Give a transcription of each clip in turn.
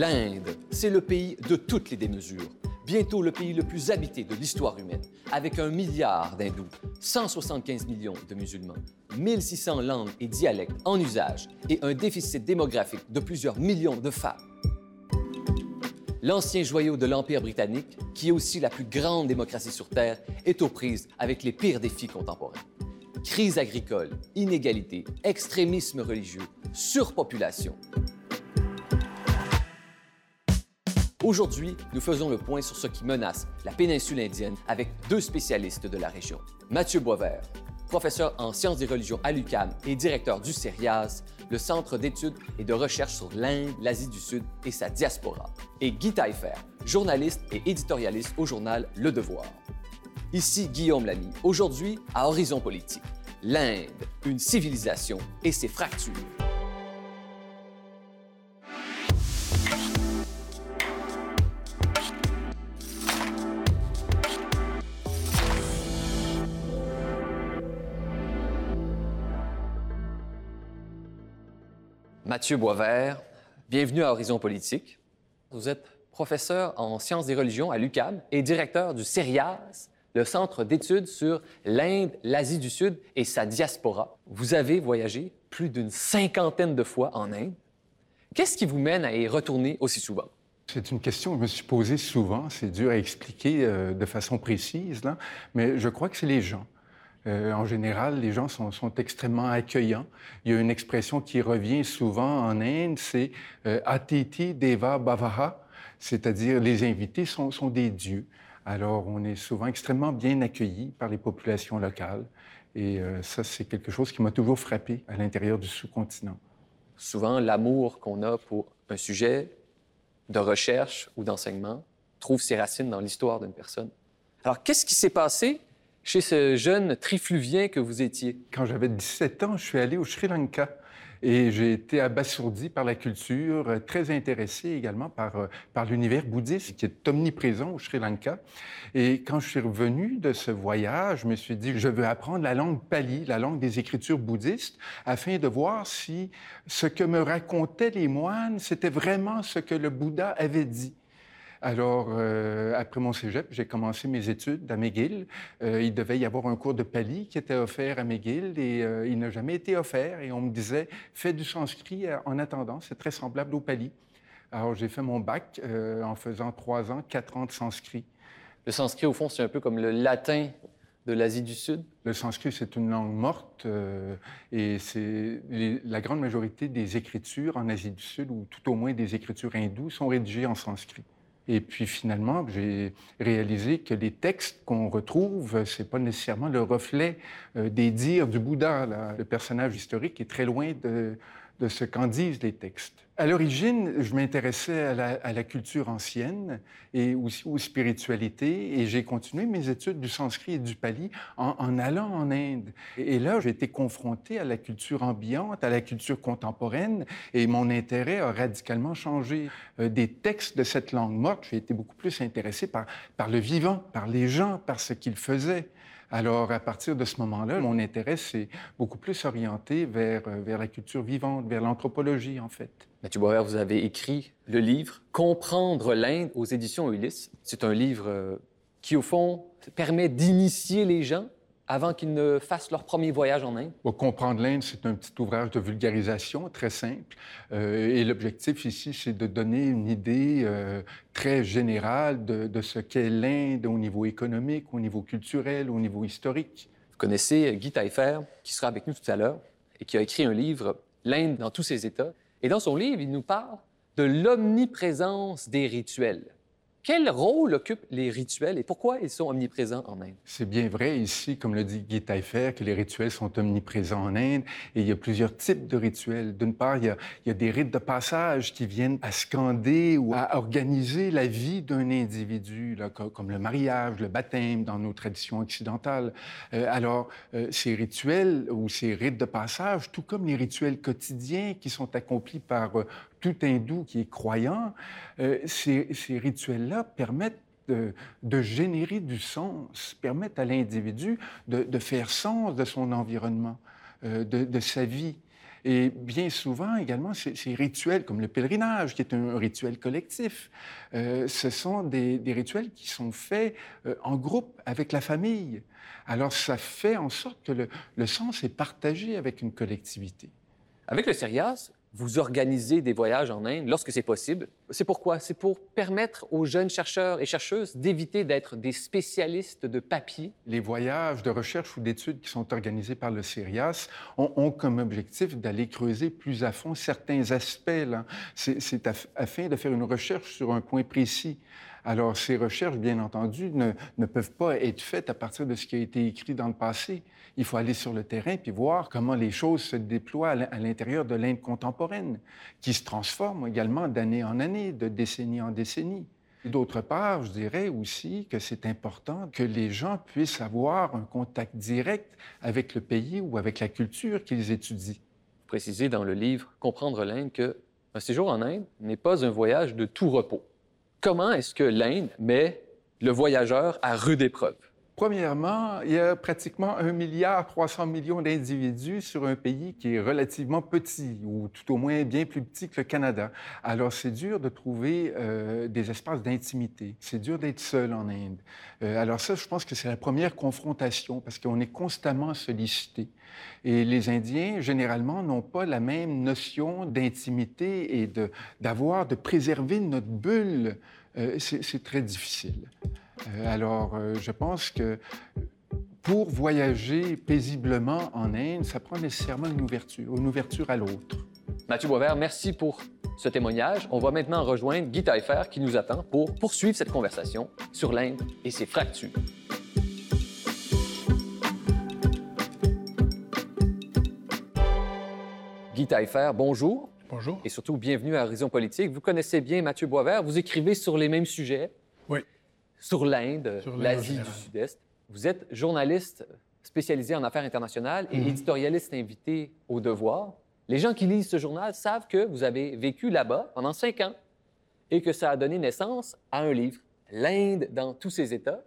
L'Inde, c'est le pays de toutes les démesures. Bientôt le pays le plus habité de l'histoire humaine, avec un milliard d'hindous, 175 millions de musulmans, 1600 langues et dialectes en usage et un déficit démographique de plusieurs millions de femmes. L'ancien joyau de l'Empire britannique, qui est aussi la plus grande démocratie sur Terre, est aux prises avec les pires défis contemporains. Crise agricole, inégalité, extrémisme religieux, surpopulation. Aujourd'hui, nous faisons le point sur ce qui menace la péninsule indienne avec deux spécialistes de la région. Mathieu Boisvert, professeur en sciences des religions à l'UCAM et directeur du CERIAS, le Centre d'études et de recherche sur l'Inde, l'Asie du Sud et sa diaspora. Et Guy Taillefer, journaliste et éditorialiste au journal Le Devoir. Ici Guillaume Lamy, aujourd'hui à Horizon Politique. L'Inde, une civilisation et ses fractures. Mathieu Boisvert, bienvenue à Horizon Politique. Vous êtes professeur en sciences des religions à l'UCAM et directeur du CERIAS, le Centre d'études sur l'Inde, l'Asie du Sud et sa diaspora. Vous avez voyagé plus d'une cinquantaine de fois en Inde. Qu'est-ce qui vous mène à y retourner aussi souvent? C'est une question que je me suis posée souvent. C'est dur à expliquer euh, de façon précise, là. mais je crois que c'est les gens. Euh, en général, les gens sont, extrêmement accueillants. Il y a une expression qui revient souvent en Inde, c'est euh, Atiti Deva Bavaha, c'est-à-dire les invités sont, sont, des dieux. Alors, on est souvent extrêmement bien accueillis par les populations locales. Et euh, ça, c'est quelque chose qui m'a toujours frappé à l'intérieur du sous-continent. Souvent, l'amour qu'on a pour un sujet de recherche ou d'enseignement trouve ses racines dans l'histoire d'une personne. Alors, qu'est-ce qui s'est passé chez ce jeune trifluvien que vous étiez? Quand j'avais 17 ans, je suis allé au Sri Lanka et j'ai été abasourdi par la culture, euh, très intéressé également par, euh, par l'univers bouddhiste qui est omniprésent au Sri Lanka. Et quand je suis revenu de ce voyage, je me suis dit, je veux apprendre la langue pali, la langue des écritures bouddhistes, afin de voir si ce que me racontaient les moines, c'était vraiment ce que le Bouddha avait dit. Alors, euh, après mon cégep, j'ai commencé mes études à McGill. Euh, il devait y avoir un cours de pali qui était offert à McGill et euh, il n'a jamais été offert. Et on me disait, fais du sanskrit en attendant, c'est très semblable au pali. Alors, j'ai fait mon bac en faisant trois ans, quatre ans de sanskrit. Le sanskrit, au fond, c'est un peu comme le latin de l'Asie du Sud? Le sanskrit, c'est une langue morte euh, et c'est la grande majorité des écritures en Asie du Sud, ou tout au moins des écritures hindoues, sont rédigées en sanskrit. Et puis finalement, j'ai réalisé que les textes qu'on retrouve, c'est pas nécessairement le reflet euh, des dires du Bouddha. Le personnage historique est très loin de, de ce qu'en disent les textes. À l'origine, je m'intéressais à, la, culture ancienne et aussi aux spiritualités et j'ai continué mes études du sanskrit et du pali en, allant en Inde. Et, là, j'ai été confronté à la culture ambiante, à la culture contemporaine et mon intérêt a radicalement changé. Euh, des textes de cette langue morte, j'ai été beaucoup plus intéressé par le vivant, par les gens, par ce qu'ils faisaient. Alors, à partir de ce moment-là, mon intérêt s'est beaucoup plus orienté vers, euh, vers la culture vivante, vers l'anthropologie, en fait. Mathieu Boer, vous avez écrit le livre Comprendre l'Inde aux éditions Ulysse. C'est un livre euh, qui, au fond, permet d'initier les gens avant qu'ils ne fassent leur premier voyage en Inde? comprendre l'Inde, c'est un petit ouvrage de vulgarisation très simple. Euh, et l'objectif ici, c'est de donner une idée euh, très générale de, de ce qu'est l'Inde au niveau économique, au niveau culturel, au niveau historique. Vous connaissez Guy Taillefer, qui sera avec nous tout à l'heure, et qui a écrit un livre, L'Inde dans tous ses états. Et dans son livre, il nous parle de l'omniprésence des rituels. Quel rôle occupent les rituels et pourquoi ils sont omniprésents en Inde? C'est bien vrai ici, comme le dit Guy Taillefer, que les rituels sont omniprésents en Inde et il y a plusieurs types de rituels. D'une part, il y, a, des rites de passage qui viennent à scander ou à organiser la vie d'un individu, comme le mariage, le baptême dans nos traditions occidentales. Euh, alors, euh, ces rituels ou ces rites de passage, tout comme les rituels quotidiens qui sont accomplis par euh, tout hindou qui est croyant, euh, ces, rituels-là permettent de, générer du sens, permettent à l'individu de, faire sens de son environnement, euh, de, sa vie. Et bien souvent également, ces, rituels comme le pèlerinage, qui est un rituel collectif, euh, ce sont des, rituels qui sont faits en groupe avec la famille. Alors ça fait en sorte que le, sens est partagé avec une collectivité. Avec le CERIAS, vous organisez des voyages en Inde lorsque c'est possible. C'est pourquoi? C'est pour permettre aux jeunes chercheurs et chercheuses d'éviter d'être des spécialistes de papier. Les voyages de recherche ou d'études qui sont organisés par le CERIAS ont, comme objectif d'aller creuser plus à fond certains aspects. C'est afin de faire une recherche sur un point précis. Alors, ces recherches, bien entendu, ne, ne, peuvent pas être faites à partir de ce qui a été écrit dans le passé. Il faut aller sur le terrain puis voir comment les choses se déploient à l'intérieur de l'Inde contemporaine, qui se transforme également d'année en année, de décennie en décennie. D'autre part, je dirais aussi que c'est important que les gens puissent avoir un contact direct avec le pays ou avec la culture qu'ils étudient. Vous précisez dans le livre Comprendre l'Inde que un séjour en Inde n'est pas un voyage de tout repos. Comment est-ce que l'Inde met le voyageur à rude épreuve? Premièrement, il y a pratiquement 1 milliard 300 millions d'individus sur un pays qui est relativement petit, ou tout au moins bien plus petit que le Canada. Alors, c'est dur de trouver euh, des espaces d'intimité. C'est dur d'être seul en Inde. Euh, alors ça, je pense que c'est la première confrontation, parce qu'on est constamment sollicité. Et les Indiens, généralement, n'ont pas la même notion d'intimité et d'avoir, de, préserver notre bulle. Euh, c'est très difficile. Euh, alors, euh, je pense que pour voyager paisiblement en Inde, ça prend nécessairement une ouverture, une ouverture à l'autre. Mathieu Boisvert, merci pour ce témoignage. On va maintenant rejoindre Guy Taillefer qui nous attend pour poursuivre cette conversation sur l'Inde et ses fractures. Guy Taillefer, bonjour. Bonjour. Et surtout, bienvenue à Horizon Politique. Vous connaissez bien Mathieu Boisvert. Vous écrivez sur les mêmes sujets. Oui sur l'Inde, l'Asie du Sud-Est. Vous êtes journaliste spécialisé en affaires internationales et mhm. éditorialiste invité au Devoir. Les gens qui lisent ce journal savent que vous avez vécu là-bas pendant cinq ans et que ça a donné naissance à un livre, L'Inde dans tous ses états,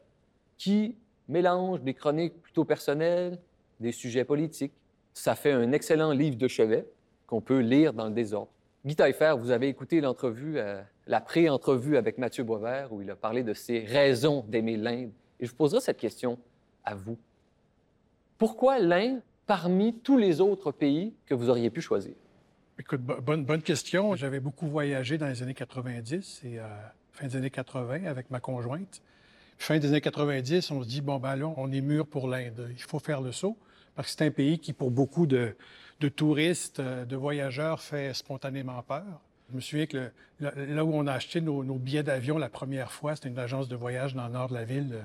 qui mélange des chroniques plutôt personnelles, des sujets politiques. Ça fait un excellent livre de chevet qu'on peut lire dans le désordre. Guy Taillefer, vous avez écouté l'entrevue, euh, la pré-entrevue avec Mathieu Boisvert, où il a parlé de ses raisons d'aimer l'Inde. Et je vous poserai cette question à vous. Pourquoi l'Inde parmi tous les autres pays que vous auriez pu choisir? Écoute, bonne, question. J'avais beaucoup voyagé dans les années 90 et euh, fin des années 80 avec ma conjointe. Fin des années 90, on se dit, bon, ben là, on est mûr pour l'Inde. Il faut faire le saut parce que c'est un pays qui, pour beaucoup de, de touristes, euh, de voyageurs fait spontanément peur. Je me souviens que là où on a acheté nos, billets d'avion la première fois, c'était une agence de voyage dans le nord de la ville. Euh,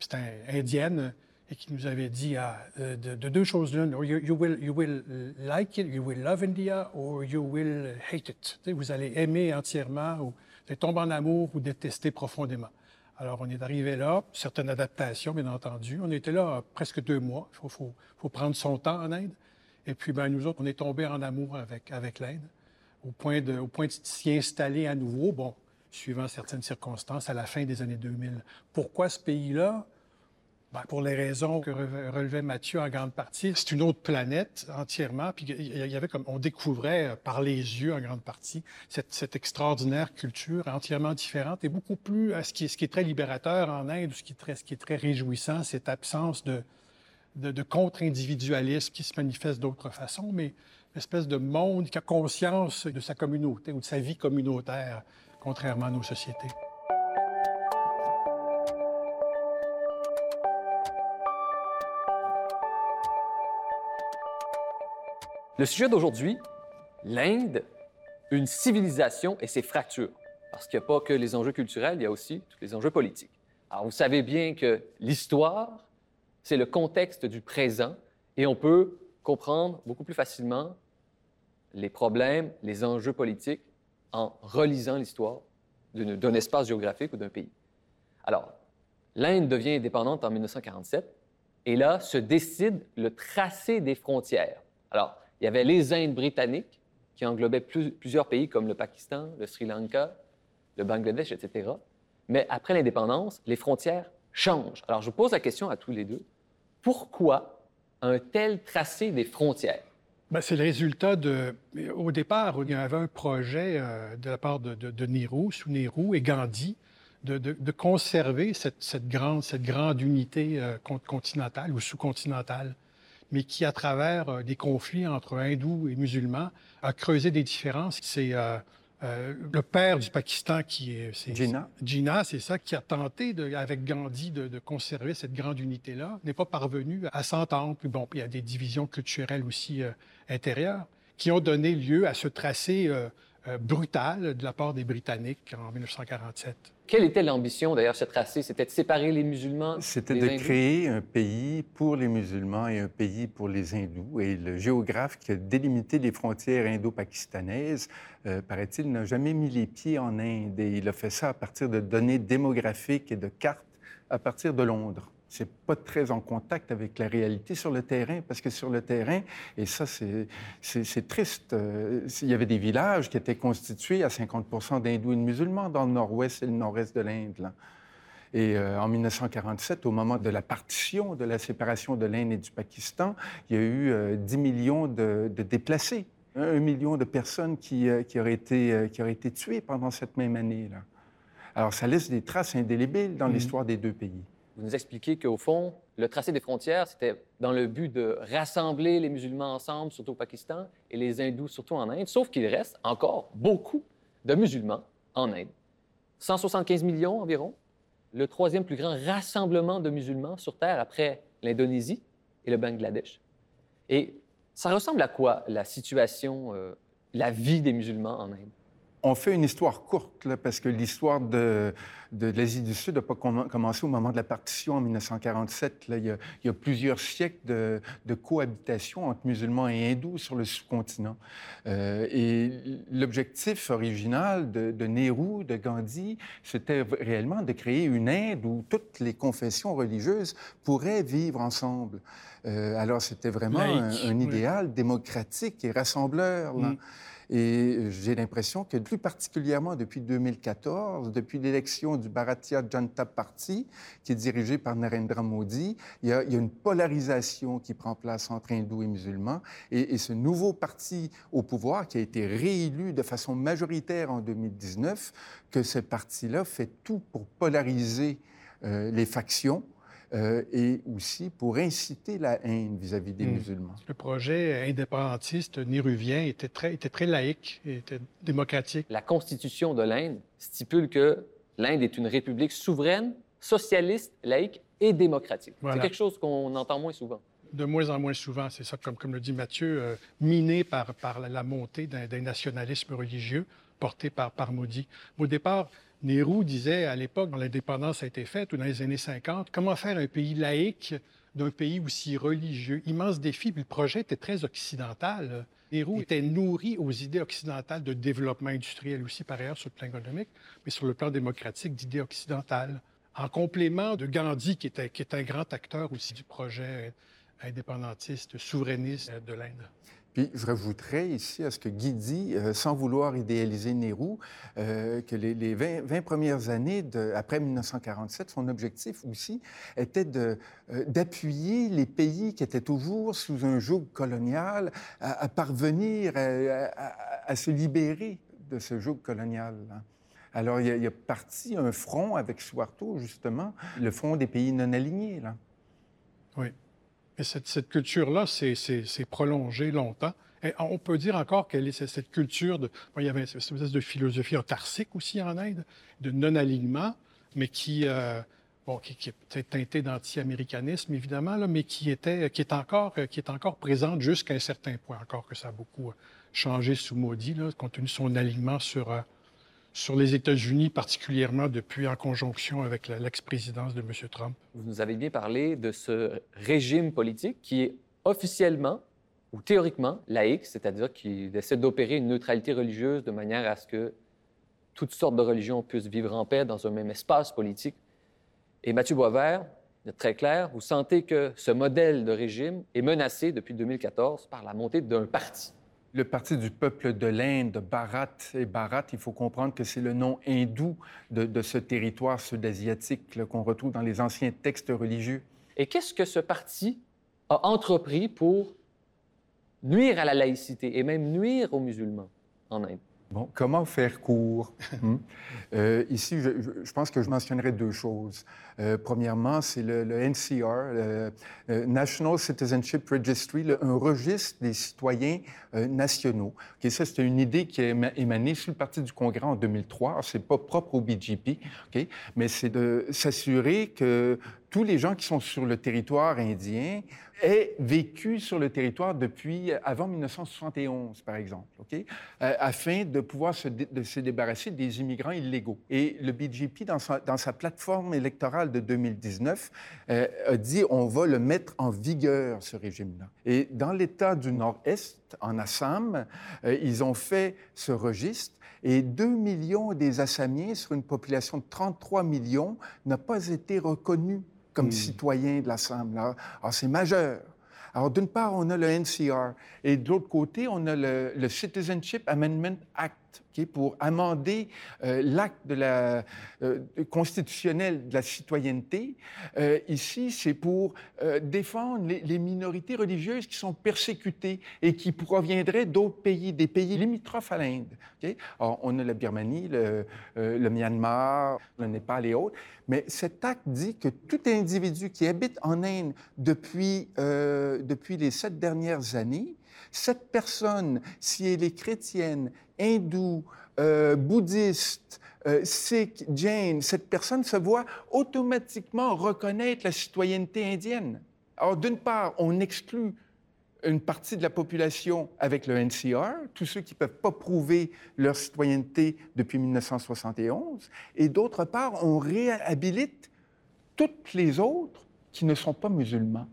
c'était indienne et qui nous avait dit ah, euh, de, deux choses l'une. You, will, like it, you will love India, or you will hate it. Vous allez aimer entièrement, ou tomber en amour ou détester profondément. Alors, on est arrivé là, certaines adaptations, bien entendu. On était là presque deux mois. Il faut, prendre son temps en Inde. Et puis, ben, nous autres, on est tombés en amour avec, avec l'Inde, au point de, au point de s'y installer à nouveau, bon, suivant certaines circonstances, à la fin des années 2000. Pourquoi ce pays-là? Ben, pour les raisons que relevait Mathieu en grande partie, c'est une autre planète entièrement. Puis il y avait comme on découvrait euh, par les yeux en grande partie cette, cette extraordinaire culture entièrement différente et beaucoup plus, ce qui, ce qui est très libérateur en Inde, ce qui est ce qui est très réjouissant, cette absence de, de, contre-individualisme qui se manifeste d'autres façons, mais une espèce de monde qui a conscience de sa communauté ou de sa vie communautaire, contrairement à nos sociétés. Le sujet d'aujourd'hui, l'Inde, une civilisation et ses fractures. Parce qu'il n'y a pas que les enjeux culturels, il y a aussi tous les enjeux politiques. Alors, vous savez bien que l'histoire c'est le contexte du présent et on peut comprendre beaucoup plus facilement les problèmes, les enjeux politiques en relisant l'histoire d'un espace géographique ou d'un pays. Alors, l'Inde devient indépendante en 1947 et là se décide le tracé des frontières. Alors, il y avait les Indes britanniques qui englobaient plusieurs pays comme le Pakistan, le Sri Lanka, le Bangladesh, etc. Mais après l'indépendance, les frontières changent. Alors, je vous pose la question à tous les deux pourquoi un tel tracé des frontières? Ben, c'est le résultat de. Au départ, il y avait un projet euh, de la part de, de, Nehru, sous Nehru et Gandhi, de, de conserver cette, cette, grande, cette grande unité euh, continentale ou sous-continentale, mais qui, à travers euh, des conflits entre hindous et musulmans, a creusé des différences. C'est euh, le père du Pakistan, qui est, Jinnah, c'est ça, qui a tenté, de, avec Gandhi, de, conserver cette grande unité-là, n'est pas parvenu à s'entendre. Puis bon, il y a des divisions culturelles aussi euh, intérieures qui ont donné lieu à ce tracé euh, brutal de la part des Britanniques en 1947. Quelle était l'ambition, d'ailleurs, ce tracé? C'était de séparer les musulmans C'était de créer un pays pour les musulmans et un pays pour les hindous. Et le géographe qui a délimité les frontières indo-pakistanaises, euh, paraît-il, n'a jamais mis les pieds en Inde. Et il a fait ça à partir de données démographiques et de cartes à partir de Londres c'est pas très en contact avec la réalité sur le terrain, parce que sur le terrain, et ça, c'est triste, euh, il y avait des villages qui étaient constitués à 50 d'hindous et de musulmans dans le nord-ouest et le nord-est de l'Inde. Et euh, en 1947, au moment de la partition, de la séparation de l'Inde et du Pakistan, il y a eu 10 euh, millions de, déplacés, un million de personnes qui, qui, auraient été, qui auraient été tuées pendant cette même année-là. Alors, ça laisse des traces indélébiles dans mmh. l'histoire des deux pays vous nous expliquez qu'au fond, le tracé des frontières, c'était dans le but de rassembler les musulmans ensemble, surtout au Pakistan, et les hindous, surtout en Inde, sauf qu'il reste encore beaucoup de musulmans en Inde. 175 millions environ, le troisième plus grand rassemblement de musulmans sur Terre après l'Indonésie et le Bangladesh. Et ça ressemble à quoi la situation, euh, la vie des musulmans en Inde? On fait une histoire courte, parce que l'histoire de, de l'Asie du Sud n'a pas commencé au moment de la partition en 1947. Là. Il, y a, plusieurs siècles de, cohabitation entre musulmans et hindous sur le sous-continent. Euh, et l'objectif original de, de, Nehru, de Gandhi, c'était réellement de créer une Inde où toutes les confessions religieuses pourraient vivre ensemble. Euh, alors, c'était vraiment un, idéal démocratique et rassembleur. Là. Mm. Et j'ai l'impression que plus particulièrement depuis 2014, depuis l'élection du Bharatiya Janata Party, qui est dirigé par Narendra Modi, il y a, une polarisation qui prend place entre hindous et musulmans. Et, ce nouveau parti au pouvoir, qui a été réélu de façon majoritaire en 2019, que ce parti-là fait tout pour polariser euh, les factions euh, et aussi pour inciter la haine vis-à-vis des hmm. musulmans. Le projet indépendantiste néruvien était très, était très laïque, était démocratique. La Constitution de l'Inde stipule que l'Inde est une république souveraine, socialiste, laïque et démocratique. C'est quelque chose qu'on entend moins souvent de moins en moins souvent, c'est ça, comme, comme le dit Mathieu, euh, miné par, par la, montée d'un nationalisme religieux porté par, par Modi. Au départ, Nehru disait à l'époque, quand l'indépendance a été faite, ou dans les années 50, comment faire un pays laïque d'un pays aussi religieux? Immense défi, puis le projet était très occidental. Nehru était nourri aux idées occidentales de développement industriel aussi, par ailleurs, sur le plan économique, mais sur le plan démocratique, d'idées occidentales. En complément de Gandhi, qui était, qui est un grand acteur aussi du projet indépendantiste, souverainiste de l'Inde. Puis je rajouterais ici à ce que Guy dit, euh, sans vouloir idéaliser Nehru, euh, que les, 20, premières années après 1947, son objectif aussi était euh, d'appuyer les pays qui étaient toujours sous un joug colonial à, parvenir à, se libérer de ce joug colonial. Alors il y, a, il parti un front avec Suharto, justement, le front des pays non alignés. Là. Oui. Mais cette, culture-là s'est prolongée longtemps. On peut dire encore qu'elle est cette culture de. il y avait une espèce de philosophie autarcique aussi en Inde, de non-alignement, mais qui, euh, bon, qui, est teintée d'anti-américanisme, évidemment, mais qui, était, qui, est encore, qui est encore présente jusqu'à un certain point, encore que ça a beaucoup changé sous là, compte tenu de son alignement sur, euh, sur les États-Unis, particulièrement depuis en conjonction avec l'ex-présidence de M. Trump. Vous nous avez bien parlé de ce régime politique qui est officiellement ou théoriquement laïque, c'est-à-dire qu'il essaie d'opérer une neutralité religieuse de manière à ce que toutes sortes de religions puissent vivre en paix dans un même espace politique. Et Mathieu Boisvert, très clair, vous sentez que ce modèle de régime est menacé depuis 2014 par la montée d'un parti le Parti du peuple de l'Inde, Bharat, et Bharat, il faut comprendre que c'est le nom hindou de, ce territoire sud-asiatique qu'on retrouve dans les anciens textes religieux. Et qu'est-ce que ce parti a entrepris pour nuire à la laïcité et même nuire aux musulmans en Inde? Bon, comment faire court? Hmm? Euh, ici, je, pense que je mentionnerai deux choses. Euh, premièrement, c'est le, NCR, le, euh, National Citizenship Registry, un registre des citoyens nationaux. Okay, ça, c'est une idée qui est émanée sur le Parti du Congrès en 2003. Ce n'est pas propre au BGP, okay, mais c'est de s'assurer que tous les gens qui sont sur le territoire indien aient vécu sur le territoire depuis avant 1971, par exemple? Euh, afin de pouvoir se, débarrasser des immigrants illégaux. Et le BJP, dans sa, plateforme électorale de 2019, euh, a dit on va le mettre en vigueur, ce régime-là. Et dans l'État du Nord-Est, en Assam, euh, ils ont fait ce registre et 2 millions des Assamiens, sur une population de 33 millions, n'ont pas été reconnus comme hmm. citoyen de l'Assemblée. Alors, ah, c'est majeur. Alors, d'une part, on a le NCR et de l'autre côté, on a le, Citizenship Amendment Act pour amender euh, l'acte euh, constitutionnel de la citoyenneté. Euh, ici, c'est pour défendre les, minorités religieuses qui sont persécutées et qui proviendraient d'autres pays, des pays limitrophes à l'Inde. On a la Birmanie, le, le Myanmar, le Népal et autres. Mais cet acte dit que tout individu qui habite en Inde depuis, depuis les sept dernières années, cette personne, si elle est chrétienne, hindoue, euh, bouddhiste, euh, sikh, jain, cette personne se voit automatiquement reconnaître la citoyenneté indienne. Alors, d'une part, on exclut une partie de la population avec le NCR, tous ceux qui ne peuvent pas prouver leur citoyenneté depuis 1971, et d'autre part, on réhabilite toutes les autres qui ne sont pas musulmans.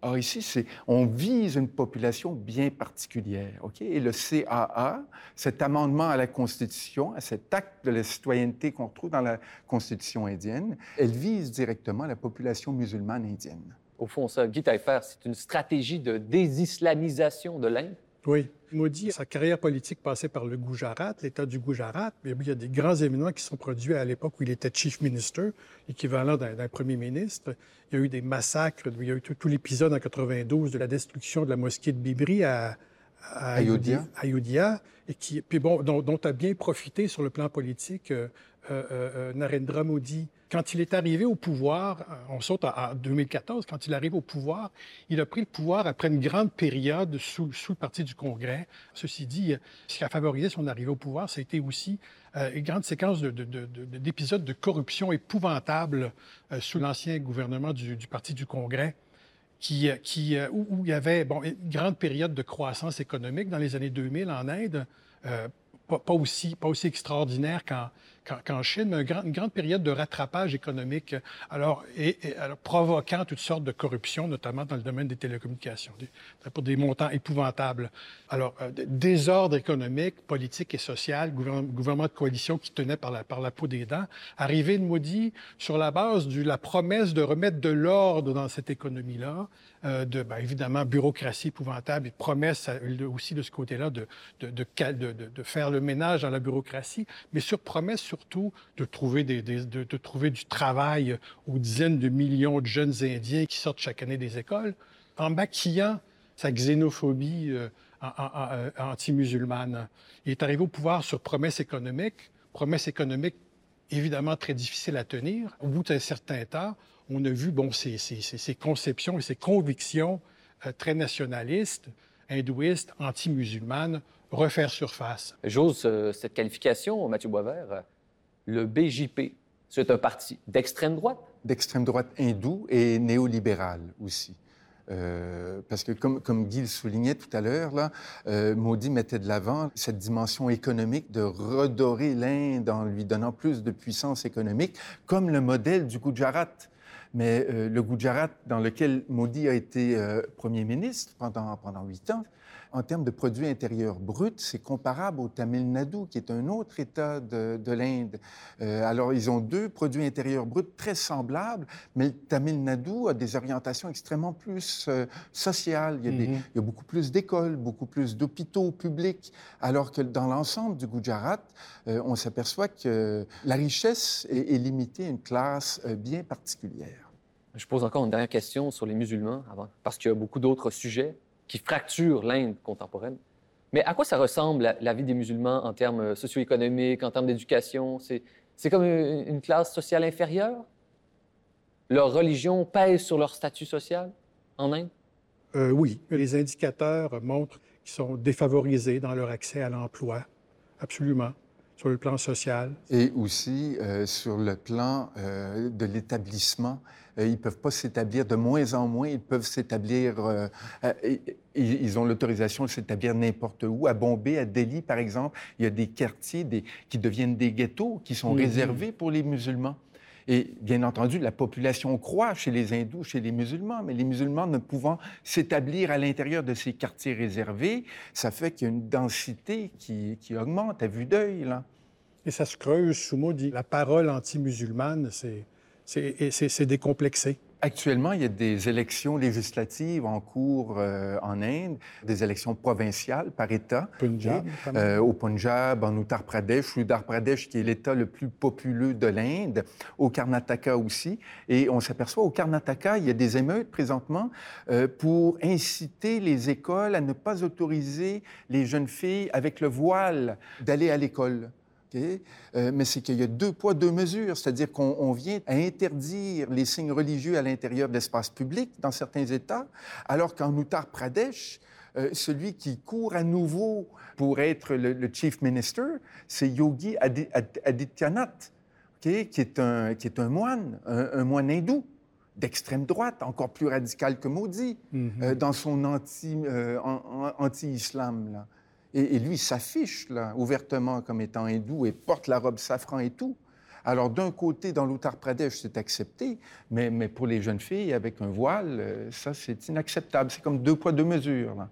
Or, ici, c'est, on vise une population bien particulière. Et le CAA, cet amendement à la Constitution, à cet acte de la citoyenneté qu'on trouve dans la Constitution indienne, elle vise directement la population musulmane indienne. Au fond, ça, Guy Taillefer, c'est une stratégie de désislamisation de l'Inde? Oui. Maudit, sa carrière politique passait par le Gujarat, l'État du Gujarat. Mais il y a des grands événements qui sont produits à l'époque où il était chief minister, équivalent d'un premier ministre. Il y a eu des massacres. Il y a eu tout, l'épisode en 92 de la destruction de la mosquée de Bibri à, à Ayodhya. et qui, puis bon, dont, dont, a bien profité sur le plan politique euh, euh, euh, Narendra Modi quand il est arrivé au pouvoir, euh, on saute en 2014, quand il arrive au pouvoir, il a pris le pouvoir après une grande période sous, le Parti du Congrès. Ceci dit, ce qui a favorisé son arrivée au pouvoir, ça a été aussi euh, une grande séquence d'épisodes de, corruption épouvantables euh, sous l'ancien gouvernement du, Parti du Congrès. Qui, où, il y avait bon, une grande période de croissance économique dans les années 2000 en Inde, pas, pas, aussi, pas aussi extraordinaire qu'en qu'en Chine, mais une, grande période de rattrapage économique, alors, et, alors, provoquant toutes sortes de corruption, notamment dans le domaine des télécommunications, pour des montants épouvantables. Alors, euh, désordre économique, politique et social, gouvernement, de coalition qui tenait par la, par la peau des dents, arrivé de Maudit sur la base de la promesse de remettre de l'ordre dans cette économie-là, euh, de, ben, évidemment, bureaucratie épouvantable et promesse euh, aussi de ce côté-là de de, de, de, faire le ménage dans la bureaucratie, mais sur promesse de trouver, du travail aux dizaines de millions de jeunes Indiens qui sortent chaque année des écoles, en maquillant sa xénophobie euh, anti-musulmane. Il est arrivé au pouvoir sur promesse économique, promesse économique évidemment très difficile à tenir. Au bout d'un certain temps, on a vu bon, ces, conceptions et ces convictions euh, très nationalistes, hindouistes, anti-musulmanes refaire surface. J'ose euh, cette qualification, Mathieu Boisvert. Euh, le BJP, c'est un parti d'extrême droite? D'extrême droite hindoue et néolibéral aussi. parce que comme, comme Guy le soulignait tout à l'heure, là, Modi mettait de l'avant cette dimension économique de redorer l'Inde en lui donnant plus de puissance économique, comme le modèle du Gujarat. Mais euh, le Gujarat, dans lequel Modi a été euh, Premier ministre pendant, pendant huit ans, en termes de produits intérieurs bruts, c'est comparable au Tamil Nadu, qui est un autre État de, de l'Inde. Euh, alors, ils ont deux produits intérieurs bruts très semblables, mais le Tamil Nadu a des orientations extrêmement plus euh, sociales. Il y, a des, mm-hmm. il y, a beaucoup plus d'écoles, beaucoup plus d'hôpitaux publics, alors que dans l'ensemble du Gujarat, euh, on s'aperçoit que la richesse est, est limitée à une classe bien particulière. Je pose encore une dernière question sur les musulmans, avant, parce qu'il y a beaucoup d'autres sujets qui fracture l'Inde contemporaine. Mais à quoi ça ressemble la, vie des musulmans en termes socio-économiques, en termes d'éducation? C'est comme une, classe sociale inférieure? Leur religion pèse sur leur statut social en Inde? Euh, oui, les indicateurs montrent qu'ils sont défavorisés dans leur accès à l'emploi, absolument sur le plan social. Et aussi euh, sur le plan euh, de l'établissement. Euh, ils ne peuvent pas s'établir de moins en moins, ils peuvent s'établir, ils ont l'autorisation de s'établir n'importe où. À Bombay, à Delhi, par exemple, il y a des quartiers des, qui deviennent des ghettos, qui sont mhm. réservés pour les musulmans. Et bien entendu, la population croît chez les hindous, chez les musulmans, mais les musulmans ne pouvant s'établir à l'intérieur de ces quartiers réservés, ça fait qu'il y a une densité qui, qui augmente à vue d'œil. Et ça se creuse, Soumo dit, la parole anti-musulmane, c'est décomplexé. Actuellement, il y a des élections législatives en cours euh, en Inde, des élections provinciales par État. Punjab, euh, au Punjab, en Uttar Pradesh, l'Uttar Pradesh qui est l'État le plus populeux de l'Inde, au Karnataka aussi. Et on s'aperçoit au Karnataka, il y a des émeutes présentement euh, pour inciter les écoles à ne pas autoriser les jeunes filles avec le voile d'aller à l'école. Euh, mais c'est qu'il y a deux poids, deux mesures, c'est-à-dire qu'on vient à interdire les signes religieux à l'intérieur de l'espace public dans certains États, alors qu'en Uttar Pradesh, euh, celui qui court à nouveau pour être le, chief minister, c'est Yogi Adityanath, qui, est un, qui est un moine, un, moine hindou d'extrême droite, encore plus radical que Modi, mm-hmm. euh, dans son anti-islam. Anti, et, lui s'affiche là, ouvertement comme étant hindou et porte la robe safran et tout. Alors, d'un côté, dans l'Uttar Pradesh, c'est accepté, mais, mais, pour les jeunes filles avec un voile, euh, ça, c'est inacceptable. C'est comme deux poids, deux mesures. Là.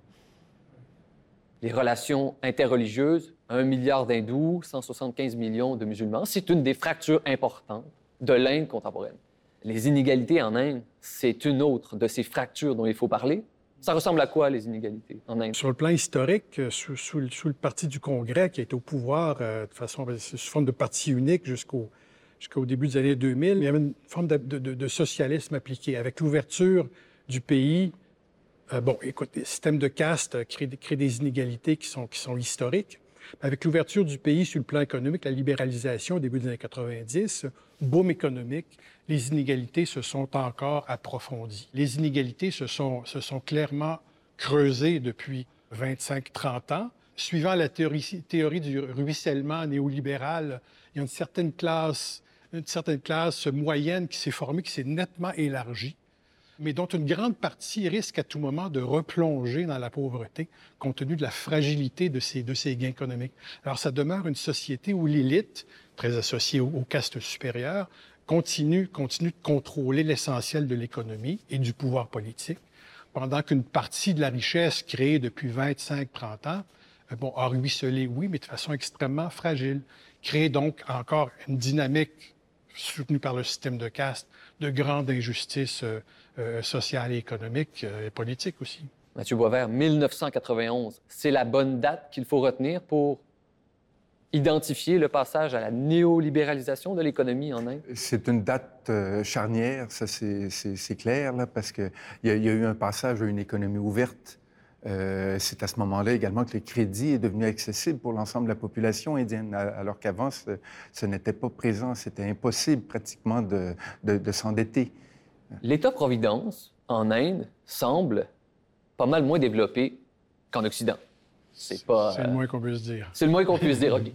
Les relations interreligieuses, un milliard d'hindous, 175 millions de musulmans, c'est une des fractures importantes de l'Inde contemporaine. Les inégalités en Inde, c'est une autre de ces fractures dont il faut parler. Ça ressemble à quoi, les inégalités en Inde? Sur le plan historique, euh, sous, le parti du Congrès qui a été au pouvoir euh, de façon ben, sous forme de parti unique jusqu'au jusqu'au début des années 2000, il y avait une forme de, socialisme appliqué. Avec l'ouverture du pays, euh, bon, écoute, le système de caste crée, crée, des inégalités qui sont, qui sont historiques. Avec l'ouverture du pays sur le plan économique, la libéralisation au début des années 90, boom économique, les inégalités se sont encore approfondies. Les inégalités se sont, se sont clairement creusées depuis 25-30 ans. Suivant la théorie, du ruissellement néolibéral, il y a une certaine classe, une certaine classe moyenne qui s'est formée, qui s'est nettement élargie mais dont une grande partie risque à tout moment de replonger dans la pauvreté, compte tenu de la fragilité de ces, de ces gains économiques. Alors, ça demeure une société où l'élite, très associée aux, castes supérieures, continue, continue de contrôler l'essentiel de l'économie et du pouvoir politique, pendant qu'une partie de la richesse créée depuis 25-30 ans euh, bon, a ruisselé, oui, mais de façon extrêmement fragile, crée donc encore une dynamique soutenue par le système de caste de grande injustice euh, euh, sociale et économique euh, et politique aussi. Mathieu Boisvert, 1991, c'est la bonne date qu'il faut retenir pour identifier le passage à la néolibéralisation de l'économie en Inde? C'est une date charnière, ça c'est clair, là, parce qu'il y, a eu un passage à une économie ouverte. c'est à ce moment-là également que le crédit est devenu accessible pour l'ensemble de la population indienne, alors qu'avant, ce, n'était pas présent. C'était impossible pratiquement de, de s'endetter. L'État-providence en Inde semble pas mal moins développé qu'en Occident. C'est pas. C'est le moins qu'on puisse dire. C'est le moins qu'on puisse dire, OK.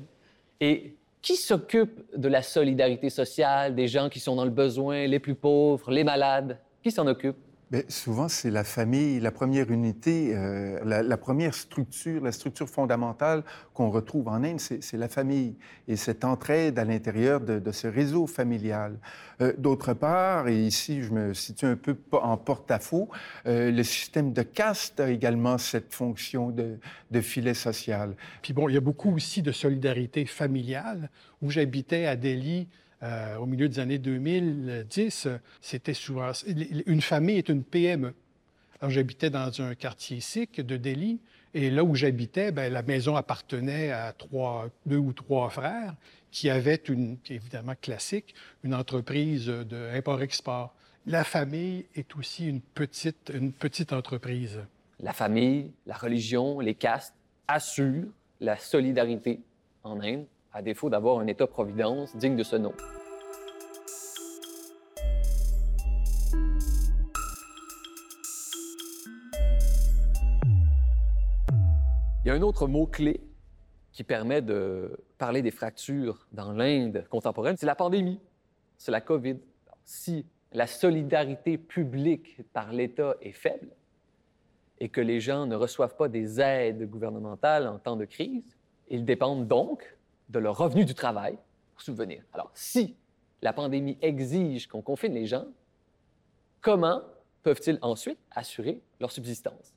Et qui s'occupe de la solidarité sociale, des gens qui sont dans le besoin, les plus pauvres, les malades? Qui s'en occupe? Bien, souvent, c'est la famille, la première unité, euh, la, première structure, la structure fondamentale qu'on retrouve en Inde, c'est la famille et cette entraide à l'intérieur de, ce réseau familial. Euh, d'autre part, et ici je me situe un peu en porte-à-faux, euh, le système de caste a également cette fonction de, de filet social. Puis bon, il y a beaucoup aussi de solidarité familiale. Où j'habitais à Delhi, euh, au milieu des années 2010, c'était souvent... Une famille est une PME. Alors, j'habitais dans un quartier sikh de Delhi, et là où j'habitais, ben, la maison appartenait à deux ou trois frères qui avaient, une, évidemment classique, une entreprise d'import-export. La famille est aussi une petite, une petite entreprise. La famille, la religion, les castes assurent la solidarité en Inde, à défaut d'avoir un État-providence digne de ce nom. Il y a un autre mot-clé qui permet de parler des fractures dans l'Inde contemporaine, c'est la pandémie, c'est la COVID. Si la solidarité publique par l'État est faible et que les gens ne reçoivent pas des aides gouvernementales en temps de crise, ils dépendent donc de leur revenu du travail pour subvenir. Alors, si la pandémie exige qu'on confine les gens, comment peuvent-ils ensuite assurer leur subsistance?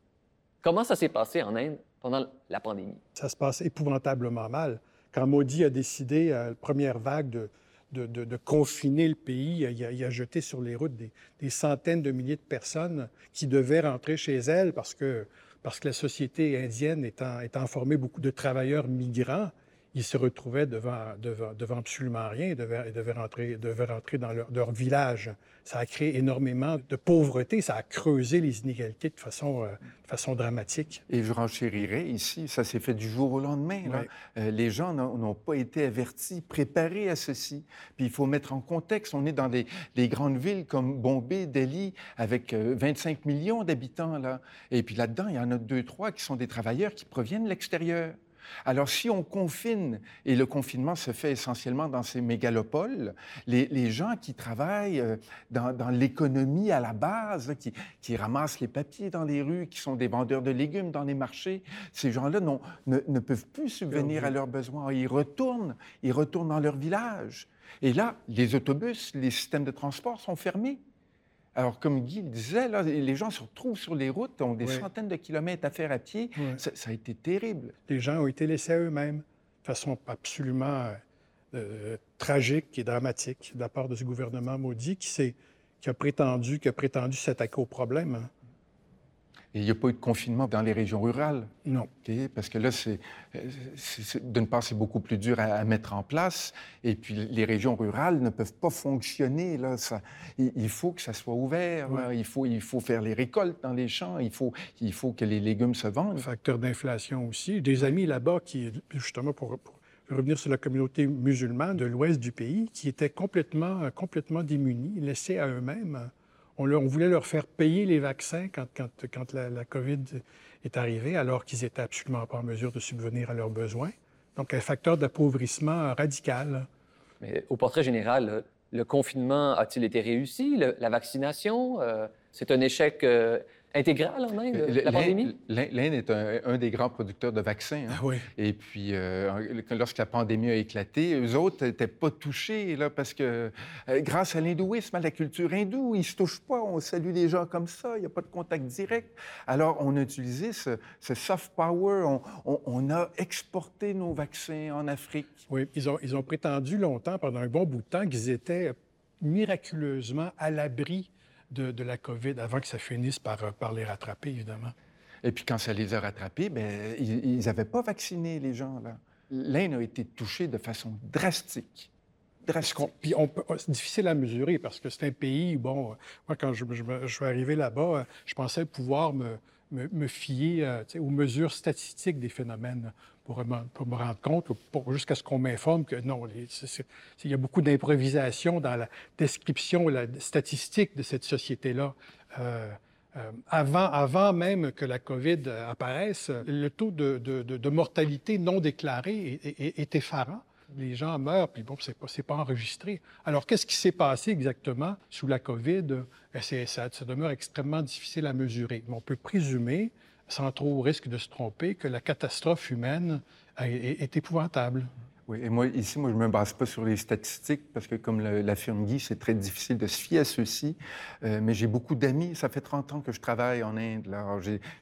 Comment ça s'est passé en Inde pendant la pandémie? Ça se passe épouvantablement mal. Quand Modi a décidé, à la première vague, de, confiner le pays, il a, il a, jeté sur les routes des, des, centaines de milliers de personnes qui devaient rentrer chez elles parce que, parce que la société indienne étant, étant formée beaucoup de travailleurs migrants, ils se retrouvaient devant, devant, devant absolument rien et devaient, devaient, rentrer, devaient rentrer dans leur, leur, village. Ça a créé énormément de pauvreté, ça a creusé les inégalités de façon, euh, de façon dramatique. Et je renchérirais ici, ça s'est fait du jour au lendemain. Là. Oui. Euh, les gens n'ont pas été avertis, préparés à ceci. Puis il faut mettre en contexte, on est dans des, des grandes villes comme Bombay, Delhi, avec euh, 25 millions d'habitants. là. Et puis là-dedans, il y en a deux, trois qui sont des travailleurs qui proviennent de l'extérieur. Alors, si on confine, et le confinement se fait essentiellement dans ces mégalopoles, les, gens qui travaillent euh, dans, l'économie à la base, qui, qui, ramassent les papiers dans les rues, qui sont des vendeurs de légumes dans les marchés, ces gens-là ne, ne, peuvent plus subvenir à leurs besoins. Ils retournent, ils retournent dans leur village. Et là, les autobus, les systèmes de transport sont fermés. Alors, comme Guy le disait, là, les gens se retrouvent sur les routes, ont des oui. centaines de kilomètres à faire à pied. Oui. Ça, ça, a été terrible. Les gens ont été laissés à eux-mêmes de façon absolument euh, tragique et dramatique de la part de ce gouvernement maudit qui, qui a prétendu, qui a prétendu s'attaquer au problème. Et il n'y a pas eu de confinement dans les régions rurales. Non. Okay? Parce que là, c'est, d'une part, c'est beaucoup plus dur à, à, mettre en place. Et puis, les régions rurales ne peuvent pas fonctionner. Là. Ça, il, il, faut que ça soit ouvert. Ouais. Il, faut, il faut faire les récoltes dans les champs. Il faut, il faut que les légumes se vendent. Facteur d'inflation aussi. Des amis là-bas qui, justement, pour, pour revenir sur la communauté musulmane de l'ouest du pays, qui étaient complètement, complètement démunis, laissés à eux-mêmes on, voulait leur faire payer les vaccins quand, la, COVID est arrivée, alors qu'ils n'étaient absolument pas en mesure de subvenir à leurs besoins. Donc, un facteur d'appauvrissement radical. Mais au portrait général, le confinement a-t-il été réussi? La vaccination, euh, c'est un échec euh, intégral en Inde, la pandémie? L'Inde est un, un, des grands producteurs de vaccins. Hein? Ah oui. Et puis, euh, lorsque la pandémie a éclaté, eux autres n'étaient pas touchés, là, parce que euh, grâce à l'hindouisme, à la culture hindoue, ils ne se touchent pas, on salue les gens comme ça, il n'y a pas de contact direct. Alors, on a utilisé ce, ce soft power, on, on, on, a exporté nos vaccins en Afrique. Oui, ils ont, ils ont prétendu longtemps, pendant un bon bout de temps, qu'ils étaient miraculeusement à l'abri de, de, la COVID avant que ça finisse par, par les rattraper, évidemment. Et puis quand ça les a rattrapés, ben, ils n'avaient pas vacciné les gens. là. L'Inde a été touchée de façon drastique. Drastique. Puis c'est difficile à mesurer parce que c'est un pays, bon, moi quand je, je, je suis arrivé là-bas, je pensais pouvoir me, me, fier euh, aux mesures statistiques des phénomènes pour, pour me rendre compte, jusqu'à ce qu'on m'informe que non, il y a beaucoup d'improvisation dans la description, la statistique de cette société-là. Euh, euh, avant, avant même que la COVID apparaisse, le taux de mortalité non déclarée est, est, est, effarant. Les gens meurent, puis bon, c'est pas, enregistré. Alors, qu'est-ce qui s'est passé exactement sous la COVID? Ça, ça demeure extrêmement difficile à mesurer. Mais on peut présumer sans trop risque de se tromper, que la catastrophe humaine est épouvantable. Oui, et moi, ici, moi, je ne me base pas sur les statistiques parce que, comme l'affirme Guy, c'est très difficile de se fier à ceux-ci. Euh, mais j'ai beaucoup d'amis. Ça fait 30 ans que je travaille en Inde.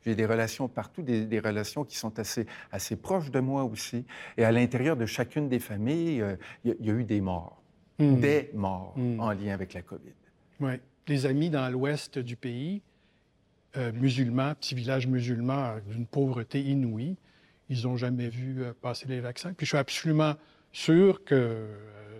J'ai des relations partout, des, des, relations qui sont assez, assez proches de moi aussi. Et à l'intérieur de chacune des familles, il euh, y, y, a eu des morts. Mmh. Des morts mmh. en lien avec la COVID. Oui. Les amis dans l'ouest du pays, euh, musulmans, petits villages musulmans d'une pauvreté inouïe, ils n'ont jamais vu euh, passer les vaccins. Puis je suis absolument sûr que, euh,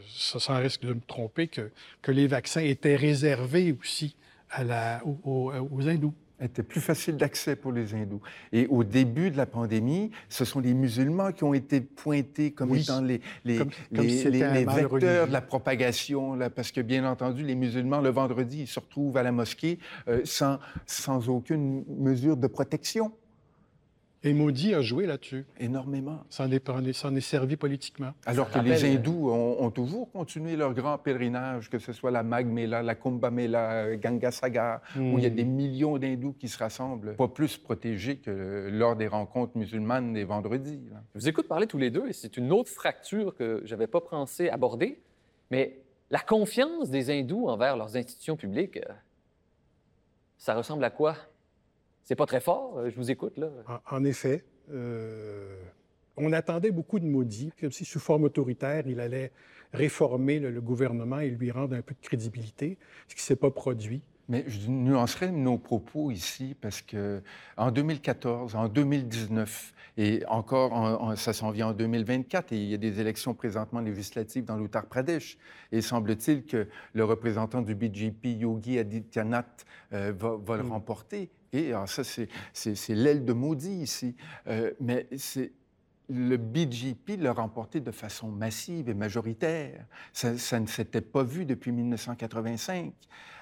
sans risque de me tromper, que, que les vaccins étaient réservés aussi à la, aux, aux, hindous. était plus facile d'accès pour les hindous. Et au début de la pandémie, ce sont les musulmans qui ont été pointés comme étant les, les, les, vecteurs de la propagation, là, parce que bien entendu, les musulmans, le vendredi, ils se retrouvent à la mosquée euh, sans, sans aucune mesure de protection. Et Modi a joué là-dessus. Énormément. Ça en est, servi politiquement. Alors que les hindous ont, toujours continué leur grand pèlerinage, que ce soit la Magh Mela, la Kumbh Mela, Ganga Sagar, où il y a hmm. des millions d'hindous qui se rassemblent, pas plus protégés que lors des rencontres musulmanes des vendredis. Je vous écoute parler tous les deux, et c'est une autre fracture que je n'avais pas pensé aborder, mais la confiance des hindous envers leurs institutions publiques, euh, ça ressemble à quoi? C'est pas très fort, euh, je vous écoute là. En, effet, euh, on attendait beaucoup de maudits, comme si sous forme autoritaire, il allait réformer le, gouvernement et lui rendre un peu de crédibilité, ce qui ne s'est pas produit. Mais je nuancerai nos propos ici parce que en 2014, en 2019 et encore, ça s'en vient en 2024 et il y a des élections présentement législatives dans l'Uttar Pradesh. Et semble-t-il que le représentant du BJP, Yogi Adityanath, euh, va, le mm. remporter. Et alors ça, c'est l'aile de maudit ici. Euh, mais le BJP l'a remporté de façon massive et majoritaire. Ça, ne s'était pas vu depuis 1985.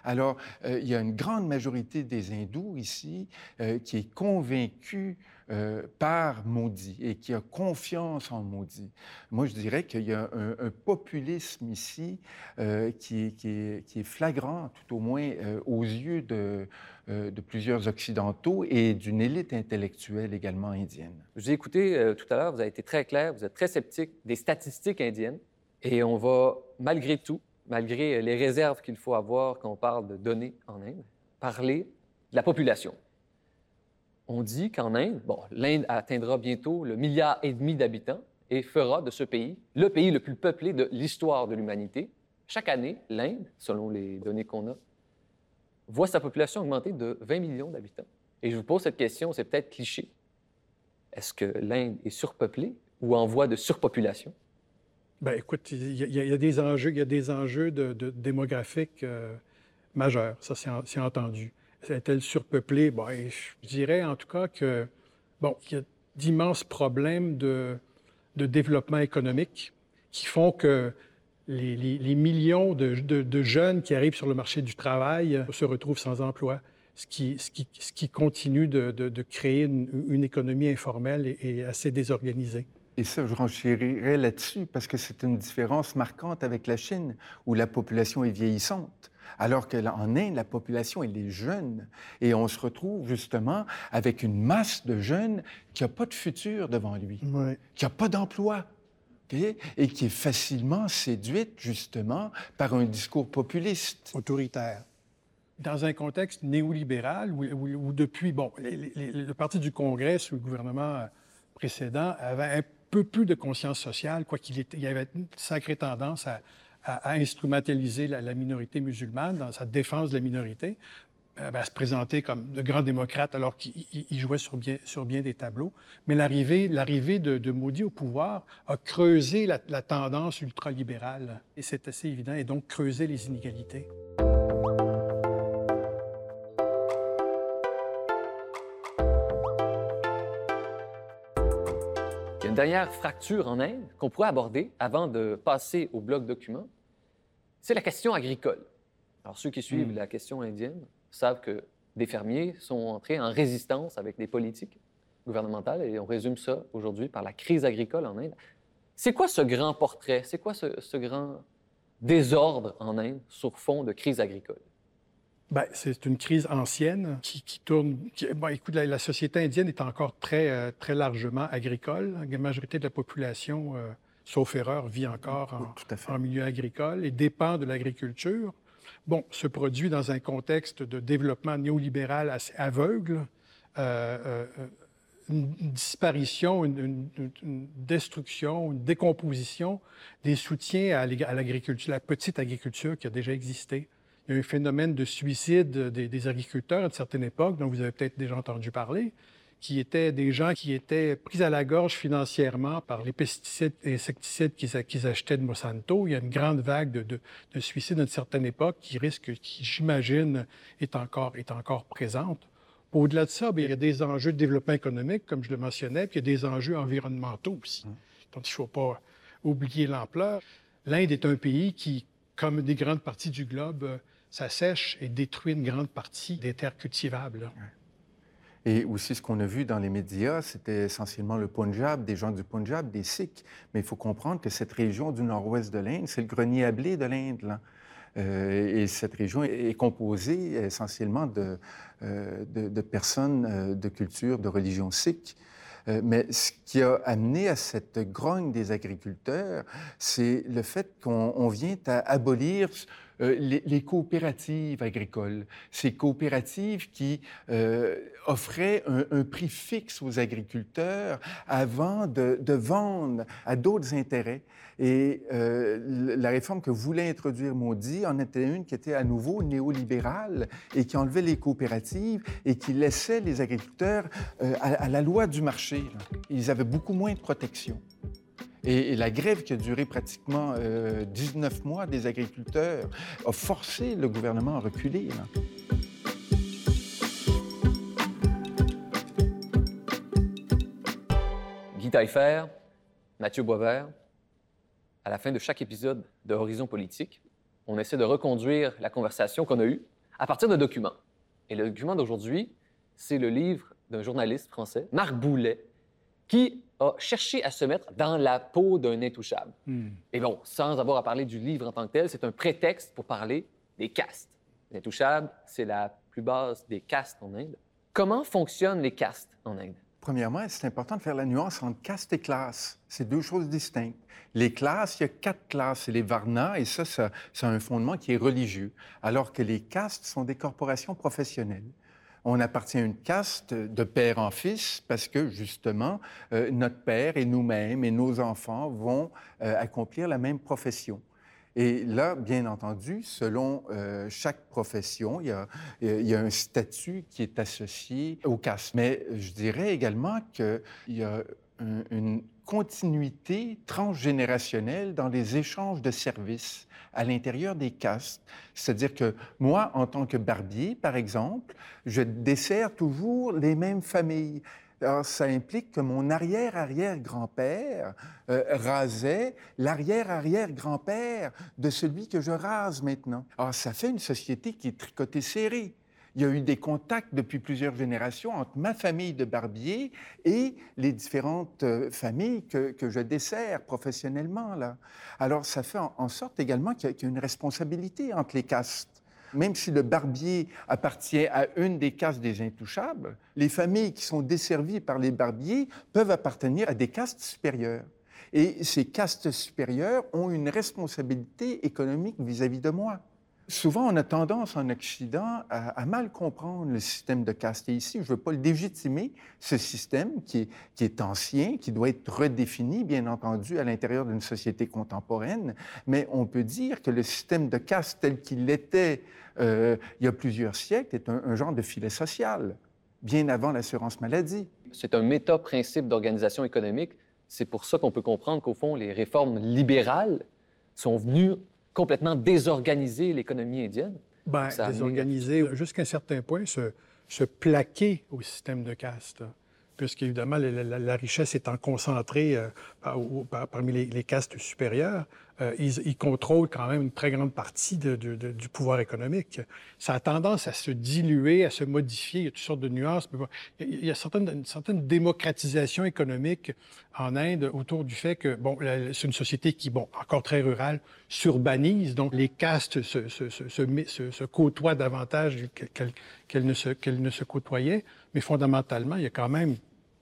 Alors, euh, il y a une grande majorité des hindous ici euh, qui est convaincue euh, par Modi et qui a confiance en Modi. Moi, je dirais qu'il y a un, populisme ici euh, qui, est, flagrant, tout au moins euh, aux yeux de, de, plusieurs Occidentaux et d'une élite intellectuelle également indienne. J'ai écouté tout à l'heure, vous avez été très clair, vous êtes très sceptique des statistiques indiennes et on va, malgré tout, malgré les réserves qu'il faut avoir quand on parle de données en Inde, parler de la population on dit qu'en Inde, l'Inde atteindra bientôt le milliard et demi d'habitants et fera de ce pays le pays le plus peuplé de l'histoire de l'humanité. Chaque année, l'Inde, selon les données qu'on a, voit sa population augmenter de 20 millions d'habitants. Et je vous pose cette question, c'est peut-être cliché. Est-ce que l'Inde est surpeuplée ou en voie de surpopulation? Bien, écoute, il y, a des enjeux, il y a des enjeux démographiques euh, majeurs, ça c'est entendu est-elle surpeuplée? Bon, je dirais en tout cas que, bon, il y a d'immenses problèmes de, développement économique qui font que les, millions de, jeunes qui arrivent sur le marché du travail se retrouvent sans emploi, ce qui, continue de, créer une, une, économie informelle et, et assez désorganisée. Et ça, je renchérirais là-dessus parce que c'est une différence marquante avec la Chine, où la population est vieillissante. Alors qu'en Inde, la population, elle est jeune. Et on se retrouve justement avec une masse de jeunes qui n'a pas de futur devant lui, qui n'a pas d'emploi. Et qui est facilement séduite, justement, par un discours populiste. Autoritaire. Dans un contexte néolibéral où, depuis, bon, le Parti du Congrès sous le gouvernement précédent avait un peu plus de conscience sociale, quoi qu'il y avait une sacrée tendance à, à, instrumentaliser la, minorité musulmane dans sa défense de la minorité, euh, ben, à se présenter comme de grands démocrates alors qu'il jouait sur bien, sur bien des tableaux. Mais l'arrivée, l'arrivée de, de Modi au pouvoir a creusé la tendance ultralibérale, et c'est assez évident, et donc creusé les inégalités. Dernière fracture en Inde qu'on pourrait aborder avant de passer au bloc document, c'est la question agricole. Alors, ceux qui suivent hmm. la question indienne savent que des fermiers sont entrés en résistance avec des politiques gouvernementales et on résume ça aujourd'hui par la crise agricole en Inde. C'est quoi ce grand portrait? C'est quoi ce grand désordre en Inde sur fond de crise agricole? Bien, c'est une crise ancienne qui, tourne. écoute, la, société indienne est encore très, euh, très largement agricole. La majorité de la population, euh, sauf erreur, vit encore en, milieu agricole et dépend de l'agriculture. Bon, se produit dans un contexte de développement néolibéral assez aveugle. Euh, une disparition, une, destruction, une décomposition des soutiens à l'agriculture, la petite agriculture qui a déjà existé il y a un phénomène de suicide des, agriculteurs à une certaine époque, dont vous avez peut-être déjà entendu parler, qui étaient des gens qui étaient pris à la gorge financièrement par les pesticides et insecticides qu'ils achetaient de Monsanto. Il y a une grande vague de, de, suicides à une certaine époque qui risque, qui j'imagine, est encore, est encore présente. Au-delà de ça, il y a des enjeux de développement économique, comme je le mentionnais, puis il y a des enjeux environnementaux aussi. Donc, il ne faut pas oublier l'ampleur. L'Inde est un pays qui, comme des grandes parties du globe, euh, s'assèche et détruit une grande partie des terres cultivables. Et aussi, ce qu'on a vu dans les médias, c'était essentiellement le Punjab, des gens du Punjab, des Sikhs. Mais il faut comprendre que cette région du nord-ouest de l'Inde, c'est le grenier à blé de l'Inde. Euh, et cette région est composée essentiellement de, euh, personnes euh, de culture, de religion sikh. Mais ce qui a amené à cette grogne des agriculteurs, c'est le fait qu'on on vient à abolir euh, les, coopératives agricoles. Ces coopératives qui euh, offraient un, prix fixe aux agriculteurs avant de, vendre à d'autres intérêts. Et euh, la réforme que voulait introduire Maudit en était une qui était à nouveau néolibérale et qui enlevait les coopératives et qui laissait les agriculteurs euh, à, la loi du marché. Ils avaient beaucoup moins de protection. Et, la grève qui a duré pratiquement euh, 19 mois des agriculteurs a forcé le gouvernement à reculer. Guy Taillefer, Mathieu Boisvert, à la fin de chaque épisode de Horizon Politique, on essaie de reconduire la conversation qu'on a eue à partir de documents. Et le document d'aujourd'hui, c'est le livre d'un journaliste français, Marc Boulet, qui a cherché à se mettre dans la peau d'un intouchable. Et bon, sans avoir à parler du livre en tant que tel, c'est un prétexte pour parler des castes. L'intouchable, c'est la plus basse des castes en Inde. Comment fonctionnent les castes en Inde? Premièrement, c'est important de faire la nuance entre caste et classe. C'est deux choses distinctes. Les classes, il y a quatre classes. C'est les varnas, et ça, ça, ça a un fondement qui est religieux. Alors que les castes sont des corporations professionnelles. On appartient à une caste de père en fils parce que, justement, euh, notre père et nous-mêmes et nos enfants vont euh, accomplir la même profession. Et là, bien entendu, selon euh, chaque profession, il y, a, un statut qui est associé aux castes. Mais je dirais également qu'il y a une continuité transgénérationnelle dans les échanges de services à l'intérieur des castes. C'est-à-dire que moi, en tant que barbier, par exemple, je desserre toujours les mêmes familles. Alors, ça implique que mon arrière-arrière-grand-père euh, rasait l'arrière-arrière-grand-père de celui que je rase maintenant. Alors, ça fait une société qui est tricotée serrée. Il y a eu des contacts depuis plusieurs générations entre ma famille de barbier et les différentes euh, familles que, que je desserre professionnellement. Là. Alors, ça fait en, sorte également qu'il y, a- qu'il y a une responsabilité entre les castes. Même si le barbier appartient à une des castes des intouchables, les familles qui sont desservies par les barbiers peuvent appartenir à des castes supérieures. Et ces castes supérieures ont une responsabilité économique vis-à-vis de moi. Souvent, on a tendance en Occident à, mal comprendre le système de caste. Et ici, je ne veux pas légitimer, ce système qui est, ancien, qui doit être redéfini, bien entendu, à l'intérieur d'une société contemporaine. Mais on peut dire que le système de caste tel qu'il était euh, il y a plusieurs siècles est un, un genre de filet social, bien avant l'assurance maladie. C'est un méta-principe d'organisation économique. C'est pour ça qu'on peut comprendre qu'au fond, les réformes libérales sont venues complètement désorganiser l'économie indienne. Amené- désorganiser jusqu'à un certain point, se, se plaquer au système de caste. Puisqu'évidemment, la, la- la richesse étant concentrée euh, par- au- par- parmi les, les castes supérieures, euh, ils, contrôlent quand même une très grande partie du pouvoir économique. Ça a tendance à se diluer, à se modifier. Il y a toutes sortes de nuances. il y a, certaines- une certaine démocratisation économique en Inde autour du fait que, bon, c'est une société qui, bon, encore très rurale, s'urbanise. Donc, les castes se, côtoient davantage qu'elles ne, se- ne côtoyaient. Mais fondamentalement, il y a quand même,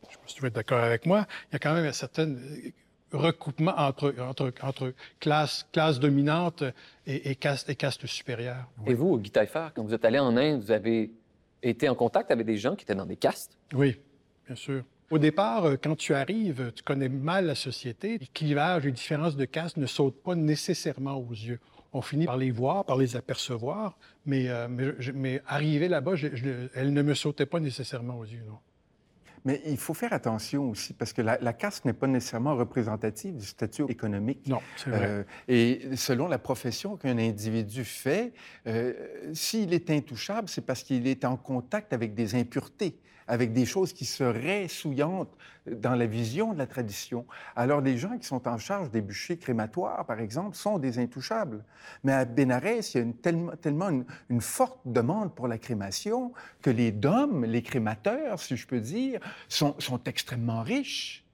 je sais pas si tu vas être d'accord avec moi, il y a quand même un certain euh, recoupement entre, entre, entre classes, classes dominantes et, et, castes, et castes supérieures. Et vous, Guy Taillefer, quand vous êtes allé en Inde, vous avez été en contact avec des gens qui étaient dans des castes? Oui, bien sûr. Au départ, euh, quand tu arrives, tu connais mal la société. Les clivages, les différences de caste ne sautent pas nécessairement aux yeux. On finit par les voir, par les apercevoir, mais, euh, mais, je- mais arrivé là-bas, elles ne me sautaient pas nécessairement aux yeux, non. Mais il faut faire attention aussi, parce que la, caste n'est pas nécessairement représentative du statut économique. Non, c'est vrai. Euh, et selon la profession qu'un individu fait, euh, s'il est intouchable, c'est parce qu'il est en contact avec des impuretés avec des choses qui seraient souillantes dans la vision de la tradition. Alors, les gens qui sont en charge des bûchers crématoires, par exemple, sont des intouchables. Mais à Bénarès, il y a une, tellement, tellement une, forte demande pour la crémation que les dômes, les crémateurs, si je peux dire, sont, sont extrêmement riches.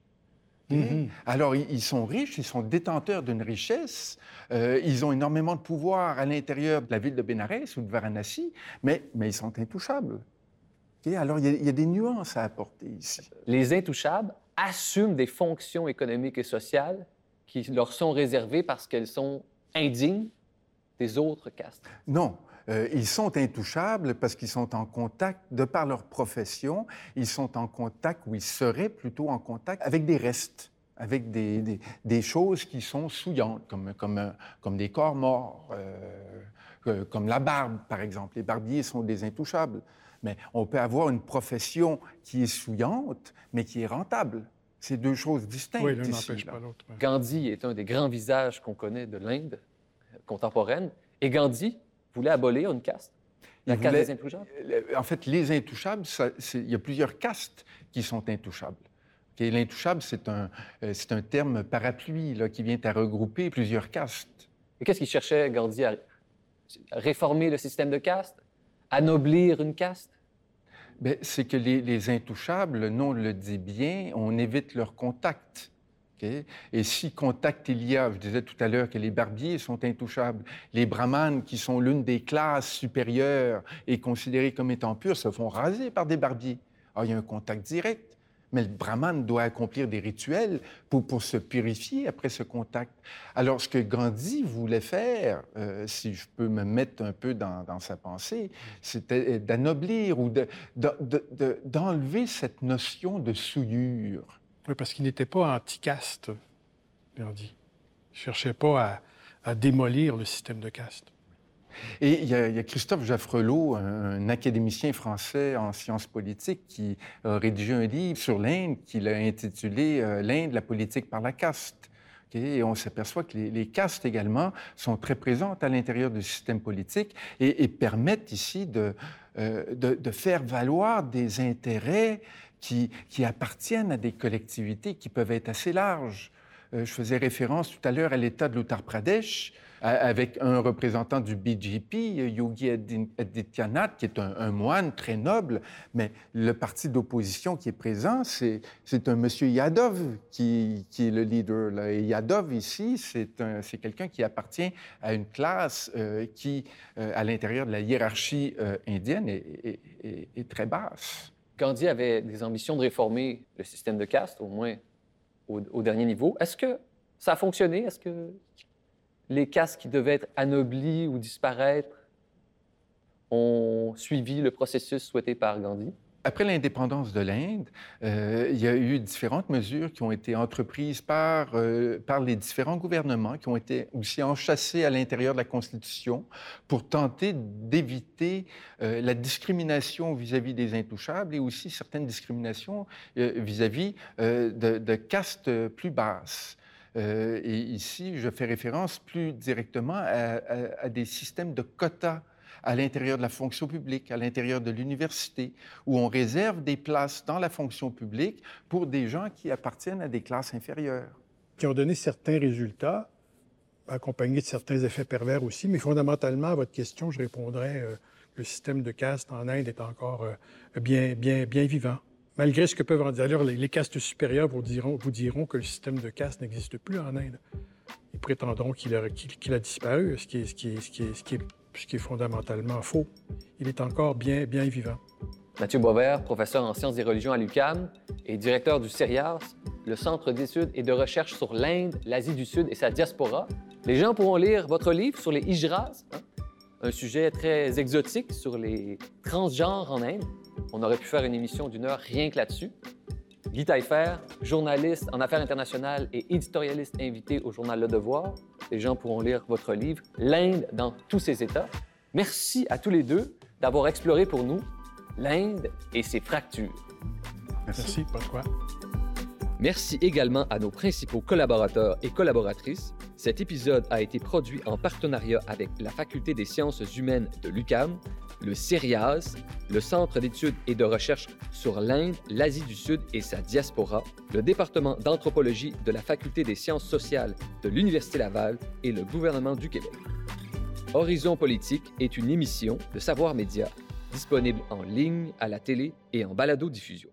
Mm-hmm. Alors, ils sont riches, ils sont détenteurs d'une richesse, euh, ils ont énormément de pouvoir à l'intérieur de la ville de Bénarès ou de Varanasi, mais, mais ils sont intouchables. Alors, il y, a, des nuances à apporter ici. Les intouchables assument des fonctions économiques et sociales qui leur sont réservées parce qu'elles sont indignes des autres castes. Non. Euh, ils sont intouchables parce qu'ils sont en contact, de par leur profession, ils sont en contact, ou ils seraient plutôt en contact avec des restes, avec des, des, choses qui sont souillantes, comme, comme, comme des corps morts, euh, comme la barbe, par exemple. Les barbiers sont des intouchables. Mais on peut avoir une profession qui est souillante, mais qui est rentable. C'est deux choses distinctes. Oui, l'un n'empêche pas l'autre. Gandhi est un des grands visages qu'on connaît de l'Inde contemporaine. Et Gandhi voulait abolir une caste? La caste des intouchables? En fait, les intouchables, il y a plusieurs castes qui sont intouchables. L'intouchable, c'est un, euh, un terme parapluie là, qui vient à regrouper plusieurs castes. Et qu'est-ce qu'il cherchait, Gandhi, à réformer le système de caste? Anoblir une caste? Ben, c'est que les, intouchables, le nom le dit bien, on évite leur contact. Et si contact il y a, je disais tout à l'heure que les barbiers sont intouchables, les brahmanes, qui sont l'une des classes supérieures et considérées comme étant pures, se font raser par des barbiers. Alors, il y a un contact direct. Mais le brahman doit accomplir des rituels pour, pour se purifier après ce contact. Alors, ce que Gandhi voulait faire, euh, si je peux me mettre un peu dans, dans sa pensée, c'était d'anoblir ou d'enlever de, de, cette notion de souillure. Oui, parce qu'il n'était pas anti-caste, Gandhi. Il ne cherchait pas à, à démolir le système de caste. Et il y, a, Christophe Jaffrelot, un, académicien français en sciences politiques, qui a rédigé un livre sur l'Inde qu'il a intitulé euh, L'Inde, la politique par la caste. Et on s'aperçoit que les, castes également sont très présentes à l'intérieur du système politique et, permettent ici euh, de, faire valoir des intérêts qui, qui, appartiennent à des collectivités qui peuvent être assez larges. Euh, je faisais référence tout à l'heure à l'État de l'Uttar Pradesh, avec un représentant du BJP, Yogi Adityanath, qui est un, moine très noble, mais le parti d'opposition qui est présent, c'est un monsieur Yadov qui, est le leader. Et Yadov, ici, c'est quelqu'un qui appartient à une classe euh, qui, euh, à l'intérieur de la hiérarchie euh, indienne, est, très basse. Gandhi avait des ambitions de réformer le système de caste, au moins au, au dernier niveau. Est-ce que ça a fonctionné? Est-ce que les castes qui devaient être anoblis ou disparaître ont suivi le processus souhaité par Gandhi? Après l'indépendance de l'Inde, euh, il y a eu différentes mesures qui ont été entreprises par, euh, par les différents gouvernements, qui ont été aussi enchâssées à l'intérieur de la Constitution pour tenter d'éviter euh, la discrimination vis-à-vis des intouchables et aussi certaines discriminations vis-à-vis de, castes plus basses. Euh, et ici, je fais référence plus directement à, des systèmes de quotas à l'intérieur de la fonction publique, à l'intérieur de l'université, où on réserve des places dans la fonction publique pour des gens qui appartiennent à des classes inférieures. Qui ont donné certains résultats, accompagnés de certains effets pervers aussi, mais fondamentalement, à votre question, je répondrais euh, que le système de caste en Inde est encore euh, bien, bien, bien vivant malgré ce que peuvent en dire. Les, castes supérieures vous diront, vous diront que le système de caste n'existe plus en Inde. Ils prétendront qu'il a, disparu, ce qui, est, fondamentalement faux. Il est encore bien, bien vivant. Mathieu Boisvert, professeur en sciences des religions à l'UQAM et directeur du CERIAS, le Centre d'études et de recherche sur l'Inde, l'Asie du Sud et sa diaspora. Les gens pourront lire votre livre sur les Hijras, hein, un sujet très exotique sur les transgenres en Inde. On aurait pu faire une émission d'une heure rien que là-dessus. Guy Taillefer, journaliste en affaires internationales et éditorialiste invité au journal Le Devoir. Les gens pourront lire votre livre L'Inde dans tous ses états. Merci à tous les deux d'avoir exploré pour nous l'Inde et ses fractures. Merci, pas de quoi. Merci également à nos principaux collaborateurs et collaboratrices. Cet épisode a été produit en partenariat avec la Faculté des sciences humaines de l'UCAM, le CERIAS, le Centre d'études et de recherche sur l'Inde, l'Asie du Sud et sa diaspora, le département d'anthropologie de la Faculté des sciences sociales de l'Université Laval et le gouvernement du Québec. Horizon politique est une émission de Savoir Média disponible en ligne, à la télé et en balado-diffusion.